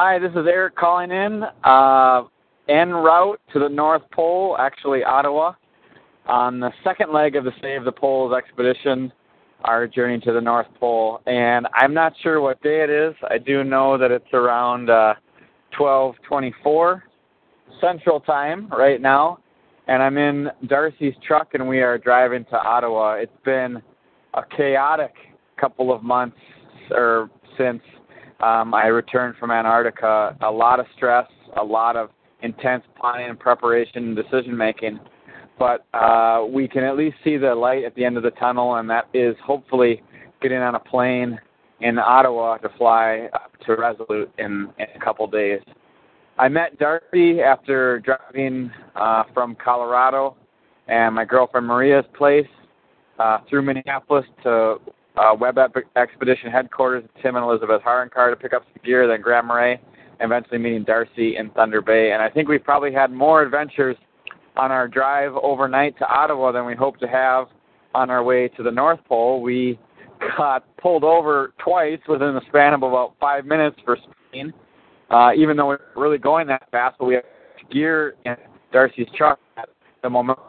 Hi, this is Eric calling in. Uh, en route to the North Pole, actually Ottawa, on the second leg of the Save the Poles expedition, our journey to the North Pole. And I'm not sure what day it is. I do know that it's around uh, 12:24 Central Time right now, and I'm in Darcy's truck, and we are driving to Ottawa. It's been a chaotic couple of months or since um, I returned from Antarctica. A lot of stress, a lot of intense planning and preparation and decision making. But uh, we can at least see the light at the end of the tunnel, and that is hopefully getting on a plane in Ottawa to fly up to Resolute in, in a couple days. I met Darcy after driving uh, from Colorado and my girlfriend Maria's place uh, through Minneapolis to uh, Web Expedition headquarters, Tim and Elizabeth Harenkar to pick up some gear, then Grand Marais, eventually meeting Darcy in Thunder Bay. And I think we've probably had more adventures on our drive overnight to Ottawa than we hope to have on our way to the North Pole. We got pulled over twice within the span of about five minutes for speeding, uh, even though we we're really going that fast, but we have gear in Darcy's truck. At the momentum